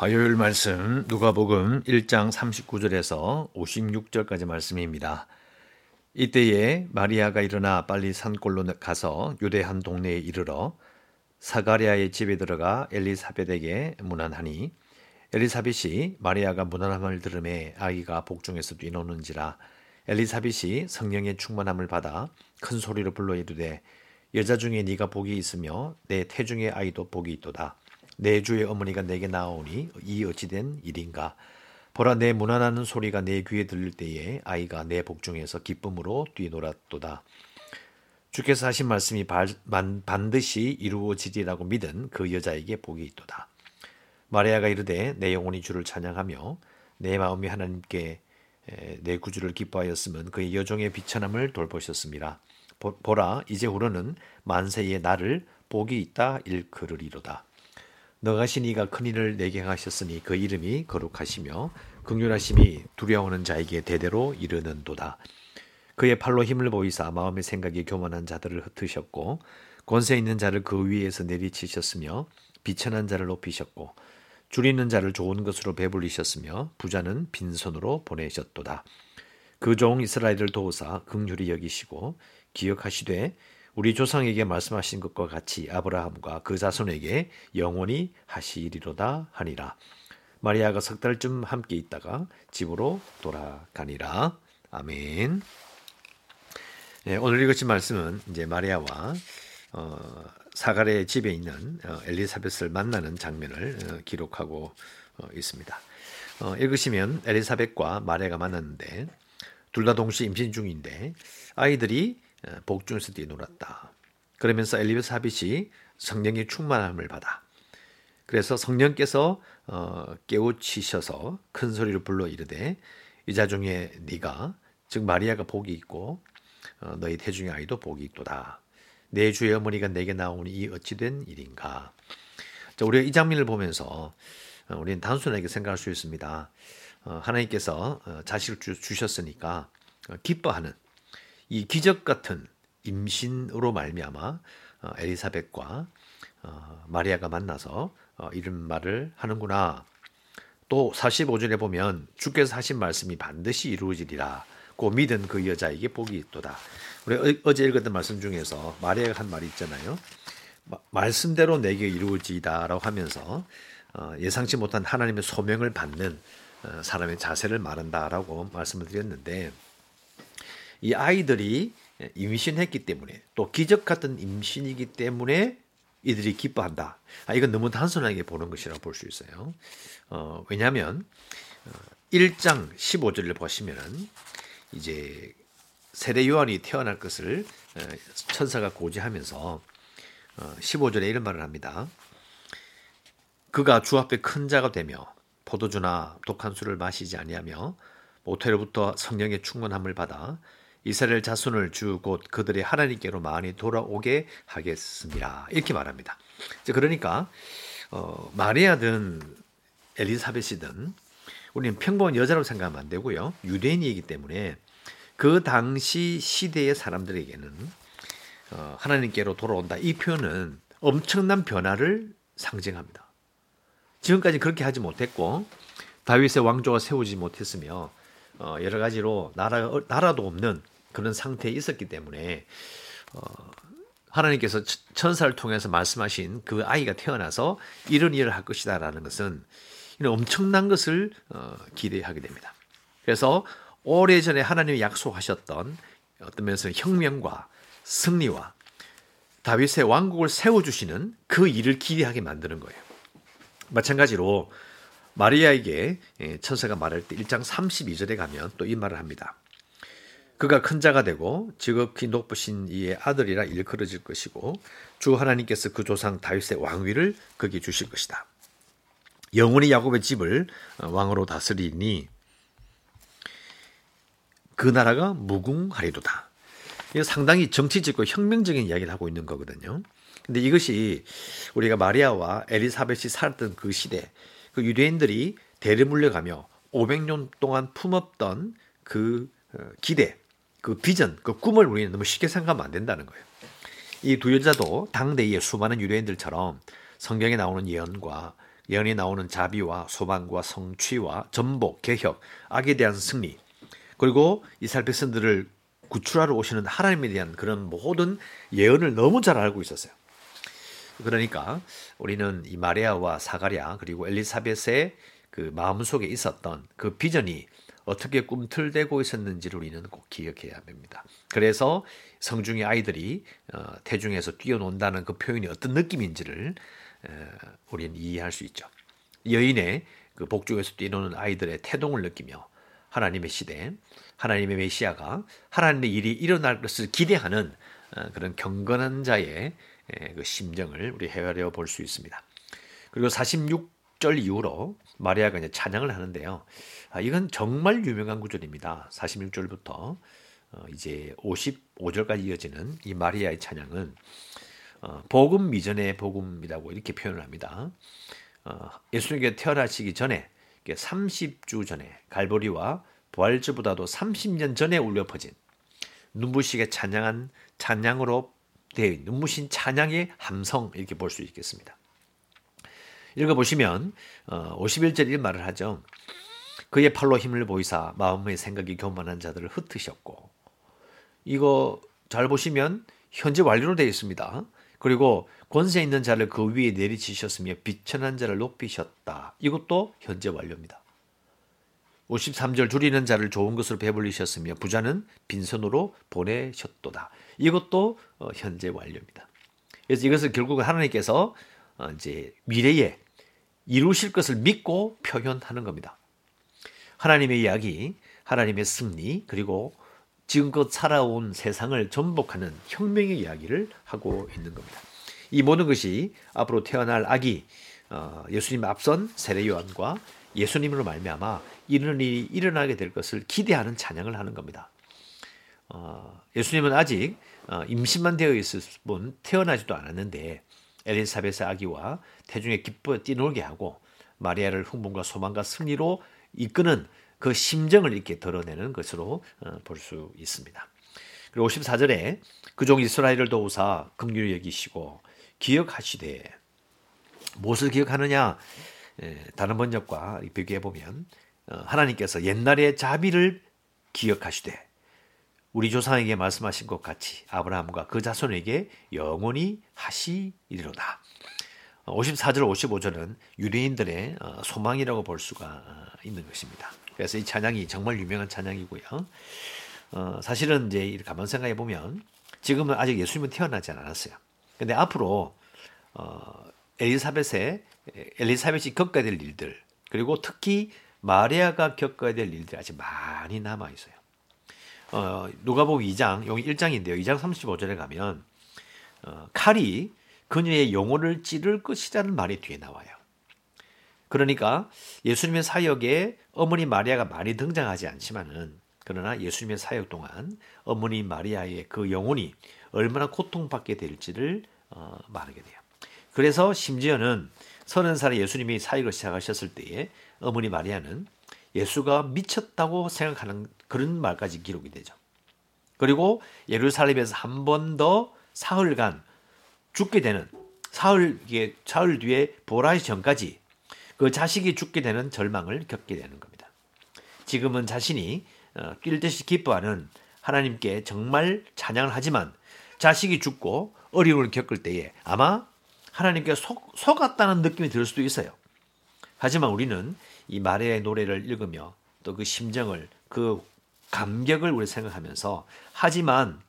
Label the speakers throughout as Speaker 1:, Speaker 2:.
Speaker 1: 화요일 말씀 누가복음 1장 39절에서 56절까지 말씀입니다. 이때에 마리아가 일어나 빨리 산골로 가서 유대 한 동네에 이르러 사가랴의 집에 들어가 엘리사벳에게 문안하니 엘리사벳이 마리아가 문안함을 들음에 아기가 복중에서 뛰노는지라 엘리사벳이 성령의 충만함을 받아 큰 소리로 불러 이르되 여자 중에 네가 복이 있으며 내 태중의 아이도 복이 있도다 내 주의 어머니가 내게 나오니 이 어찌된 일인가 보라 내 무난하는 소리가 내 귀에 들릴 때에 아이가 내 복중에서 기쁨으로 뛰놀았도다 주께서 하신 말씀이 반드시 이루어지리라고 믿은 그 여자에게 복이 있도다 마리아가 이르되 내 영혼이 주를 찬양하며 내 마음이 하나님께 내 구주를 기뻐하였으면 그의 여종의 비천함을 돌보셨습니다. 보라 이제 후로는 만세의 나를 복이 있다 일컬으리로다. 너가신 이가 큰 일을 내게 하셨으니 그 이름이 거룩하시며 극률하심이 두려워하는 자에게 대대로 이르는도다. 그의 팔로 힘을 보이사 마음의 생각이 교만한 자들을 흩으셨고 권세 있는 자를 그 위에서 내리치셨으며 비천한 자를 높이셨고 줄이는 자를 좋은 것으로 배불리셨으며 부자는 빈손으로 보내셨도다. 그 종 이스라엘을 도우사 극률이 여기시고 기억하시되 우리 조상에게 말씀하신 것과 같이 아브라함과 그 자손에게 영원히 하시리로다 하니라. 마리아가 석 달쯤 함께 있다가 집으로 돌아가니라. 아멘. 네, 오늘 읽으신 말씀은 이제 마리아와 어, 사가랴의 집에 있는 어, 엘리사벳을 만나는 장면을 어, 기록하고 어, 있습니다. 읽으시면 엘리사벳과 마리아가 만났는데 둘 다 동시에 임신 중인데 아이들이 복중에서 뛰놀았다. 그러면서 엘리사벳이 성령의 충만함을 받아. 그래서 성령께서 깨우치셔서 큰 소리로 불러 이르되 이자 중에 네가 즉 마리아가 복이 있고 너희 태중의 아이도 복이 있도다. 내 주의 어머니가 내게 나오니 이 어찌 된 일인가. 자, 우리가 이 장면을 보면서 어, 우리는 단순하게 생각할 수 있습니다. 어, 하나님께서 어, 자식을 주 셨으니까 기뻐하는 이 기적 같은 임신으로 말미암아 엘리사벳과 마리아가 만나서 이런 말을 하는구나. 또 45절에 보면 주께서 하신 말씀이 반드시 이루어지리라. 고 믿은 그 여자에게 복이 있도다. 우리 어제 읽었던 말씀 중에서 마리아가 한 말이 있잖아요. 말씀대로 내게 이루어지다라고 하면서 어, 예상치 못한 하나님의 소명을 받는 어, 사람의 자세를 말한다라고 말씀을 드렸는데 이 아이들이 임신했기 때문에 또 기적 같은 임신이기 때문에 이들이 기뻐한다. 아, 이건 너무 단순하게 보는 것이라고 볼 수 있어요. 어, 왜냐하면 1장 15절을 보시면은 이제 세례 요한이 태어날 것을 어, 천사가 고지하면서 15절에 어, 이런 말을 합니다. 그가 주 앞에 큰 자가 되며 포도주나 독한 술을 마시지 아니하며 모태로부터 성령의 충만함을 받아 이스라엘 자손을 주 곧 그들의 하나님께로 많이 돌아오게 하겠습니다. 이렇게 말합니다. 그러니까 어, 마리아든 엘리사벳이든 우리는 평범한 여자로 생각하면 안 되고요. 유대인이기 때문에 그 당시 시대의 사람들에게는 어, 하나님께로 돌아온다. 이 표현은 엄청난 변화를 상징합니다. 지금까지 그렇게 하지 못했고 다윗의 왕조가 세우지 못했으며 어, 여러 가지로 나라 나라도 없는 그런 상태에 있었기 때문에 어, 하나님께서 천사를 통해서 말씀하신 그 아이가 태어나서 이런 일을 할 것이다라는 것은 엄청난 것을 어, 기대하게 됩니다. 그래서 오래전에 하나님이 약속하셨던 어떤 면에서 혁명과 승리와 다윗의 왕국을 세워주시는 그 일을 기대하게 만드는 거예요. 마찬가지로 마리아에게 예, 천사가 말할 때 1장 32절에 가면 또 이 말을 합니다. 그가 큰 자가 되고 지극히 높으신 이의 아들이라 일컬어질 것이고 주 하나님께서 그 조상 다윗의 왕위를 그에게 주실 것이다. 영원히 야곱의 집을 어, 왕으로 다스리니 그 나라가 무궁하리도다. 이거 상당히 정치적이고 혁명적인 이야기를 하고 있는 거거든요. 근데 이것이 우리가 마리아와 엘리사벳이 살았던 그 시대, 그 유대인들이 대를 물려가며 500년 동안 품었던 그 어, 기대, 그 비전, 그 꿈을 우리는 너무 쉽게 생각하면 안 된다는 거예요. 이 두 여자도 당대의 수많은 유대인들처럼 성경에 나오는 예언과 예언이 나오는 자비와 소망과 성취와 전복, 개혁, 악에 대한 승리, 그리고 이스라엘 백성들을 구출하러 오시는 하나님에 대한 그런 모든 예언을 너무 잘 알고 있었어요. 그러니까 우리는 이 마리아와 사가랴 그리고 엘리사벳의 그 마음속에 있었던 그 비전이 어떻게 꿈틀대고 있었는지를 우리는 꼭 기억해야 됩니다. 그래서 성중의 아이들이 어, 태중에서 뛰어논다는 그 표현이 어떤 느낌인지를 우리는 이해할 수 있죠. 여인의 그 복중에서 뛰노는 아이들의 태동을 느끼며 하나님의 시대, 하나님의 메시아가 하나님의 일이 일어날 것을 기대하는 어, 그런 경건한 자의 그 심정을 우리 헤아려 볼 수 있습니다. 그리고 46 절 이후로 마리아가 이제 찬양을 하는데요. 아, 이건 정말 유명한 구절입니다. 46절부터 어, 이제 55절까지 이어지는 이 마리아의 찬양은 어, 복음 미전의 복음이라고 이렇게 표현을 합니다. 어, 예수님께 태어나시기 전에 30주 전에 갈보리와 부활주보다도 30년 전에 울려 퍼진 눈부시게 찬양한 찬양으로 되어 눈부신 찬양의 함성 이렇게 볼 수 있겠습니다. 읽어보시면 51절 이 말을 하죠. 그의 팔로 힘을 보이사 마음의 생각이 교만한 자들을 흩으셨고 이거 잘 보시면 현재 완료로 되어 있습니다. 그리고 권세 있는 자를 그 위에 내리치셨으며 비천한 자를 높이셨다. 이것도 현재 완료입니다. 53절 줄이는 자를 좋은 것으로 배불리셨으며 부자는 빈손으로 보내셨도다. 이것도 어, 현재 완료입니다. 그래서 이것을 결국 하나님께서 어, 이제 미래에 이루실 것을 믿고 표현하는 겁니다. 하나님의 이야기, 하나님의 승리, 그리고 지금껏 살아온 세상을 전복하는 혁명의 이야기를 하고 있는 겁니다. 이 모든 것이 앞으로 태어날 아기 어, 예수님 앞선 세례 요한과 예수님으로 말미암아 이런 일이 일어나게 될 것을 기대하는 찬양을 하는 겁니다. 어, 예수님은 아직 어, 임신만 되어 있을 뿐 태어나지도 않았는데 엘리사벳의 아기와 태중에 기뻐 뛰놀게 하고 마리아를 흥분과 소망과 승리로 이끄는 그 심정을 이렇게 드러내는 것으로 어, 볼수 있습니다. 그리고 54절에 그 종 이스라엘을 도우사 긍휼히 여기시고 기억하시되 무엇을 기억하느냐? 다른 번역과 비교해 보면 어, 하나님께서 옛날의 자비를 기억하시되 우리 조상에게 말씀하신 것 같이 아브라함과 그 자손에게 영원히 하시리로다. 54절, 55절은 유대인들의 어, 소망이라고 볼 수가 있는 것입니다. 그래서 이 찬양이 정말 유명한 찬양이고요. 어, 사실은 이제 이렇게 가만 생각해 보면 지금은 아직 예수님은 태어나지 않았어요. 근데 앞으로 어, 엘리사벳의 엘리사벳이 겪어야 될 일들 그리고 특히 마리아가 겪어야 될 일들이 아직 많이 남아 있어요. 어, 누가복음 2장, 여기 1장인데요. 2장 35절에 가면 어, 칼이 그녀의 영혼을 찌를 것이라는 말이 뒤에 나와요. 그러니까 예수님의 사역에 어머니 마리아가 많이 등장하지 않지만은 그러나 예수님의 사역 동안 어머니 마리아의 그 영혼이 얼마나 고통받게 될지를 어, 말하게 돼요. 그래서 심지어는 서른 살에 예수님이 사역을 시작하셨을 때에 어머니 마리아는 예수가 미쳤다고 생각하는 그런 말까지 기록이 되죠. 그리고 예루살렘에서 한 번 더 사흘간 죽게 되는 사흘 사흘 뒤에 보라의 전까지 그 자식이 죽게 되는 절망을 겪게 되는 겁니다. 지금은 자신이 어, 뛸 듯이 기뻐하는 하나님께 정말 찬양을 하지만 자식이 죽고 어려움을 겪을 때에 아마 하나님께 속, 속았다는 느낌이 들 수도 있어요. 하지만 우리는 이 마리아의 노래를 읽으며 또 그 심정을 그 감격을 우리 생각하면서 하지만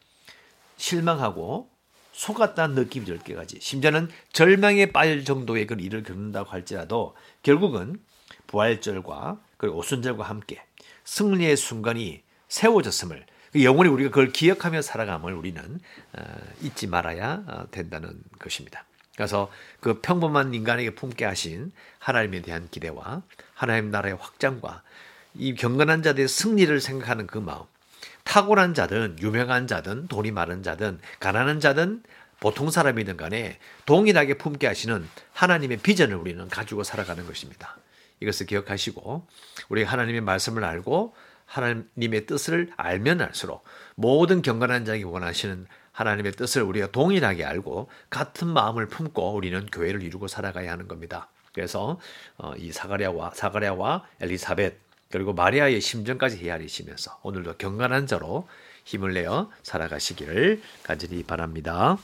Speaker 1: 실망하고 속았다는 느낌이 들 때까지 심지어는 절망에 빠질 정도의 그 일을 겪는다고 할지라도 결국은 부활절과 그리고 오순절과 함께 승리의 순간이 세워졌음을 그 영원히 우리가 그걸 기억하며 살아감을 우리는 어, 잊지 말아야 어, 된다는 것입니다. 그래서 그 평범한 인간에게 품게 하신 하나님에 대한 기대와 하나님 나라의 확장과 이 경건한 자들의 승리를 생각하는 그 마음, 탁월한 자든 유명한 자든 돈이 많은 자든 가난한 자든 보통 사람이든 간에 동일하게 품게 하시는 하나님의 비전을 우리는 가지고 살아가는 것입니다. 이것을 기억하시고 우리 하나님의 말씀을 알고 하나님의 뜻을 알면 알수록 모든 경건한 자에게 원하시는 하나님의 뜻을 우리가 동일하게 알고 같은 마음을 품고 우리는 교회를 이루고 살아가야 하는 겁니다. 그래서 어, 이 사가랴와 사가랴와 엘리사벳 그리고 마리아의 심정까지 헤아리시면서 오늘도 경건한 자로 힘을 내어 살아가시기를 간절히 바랍니다.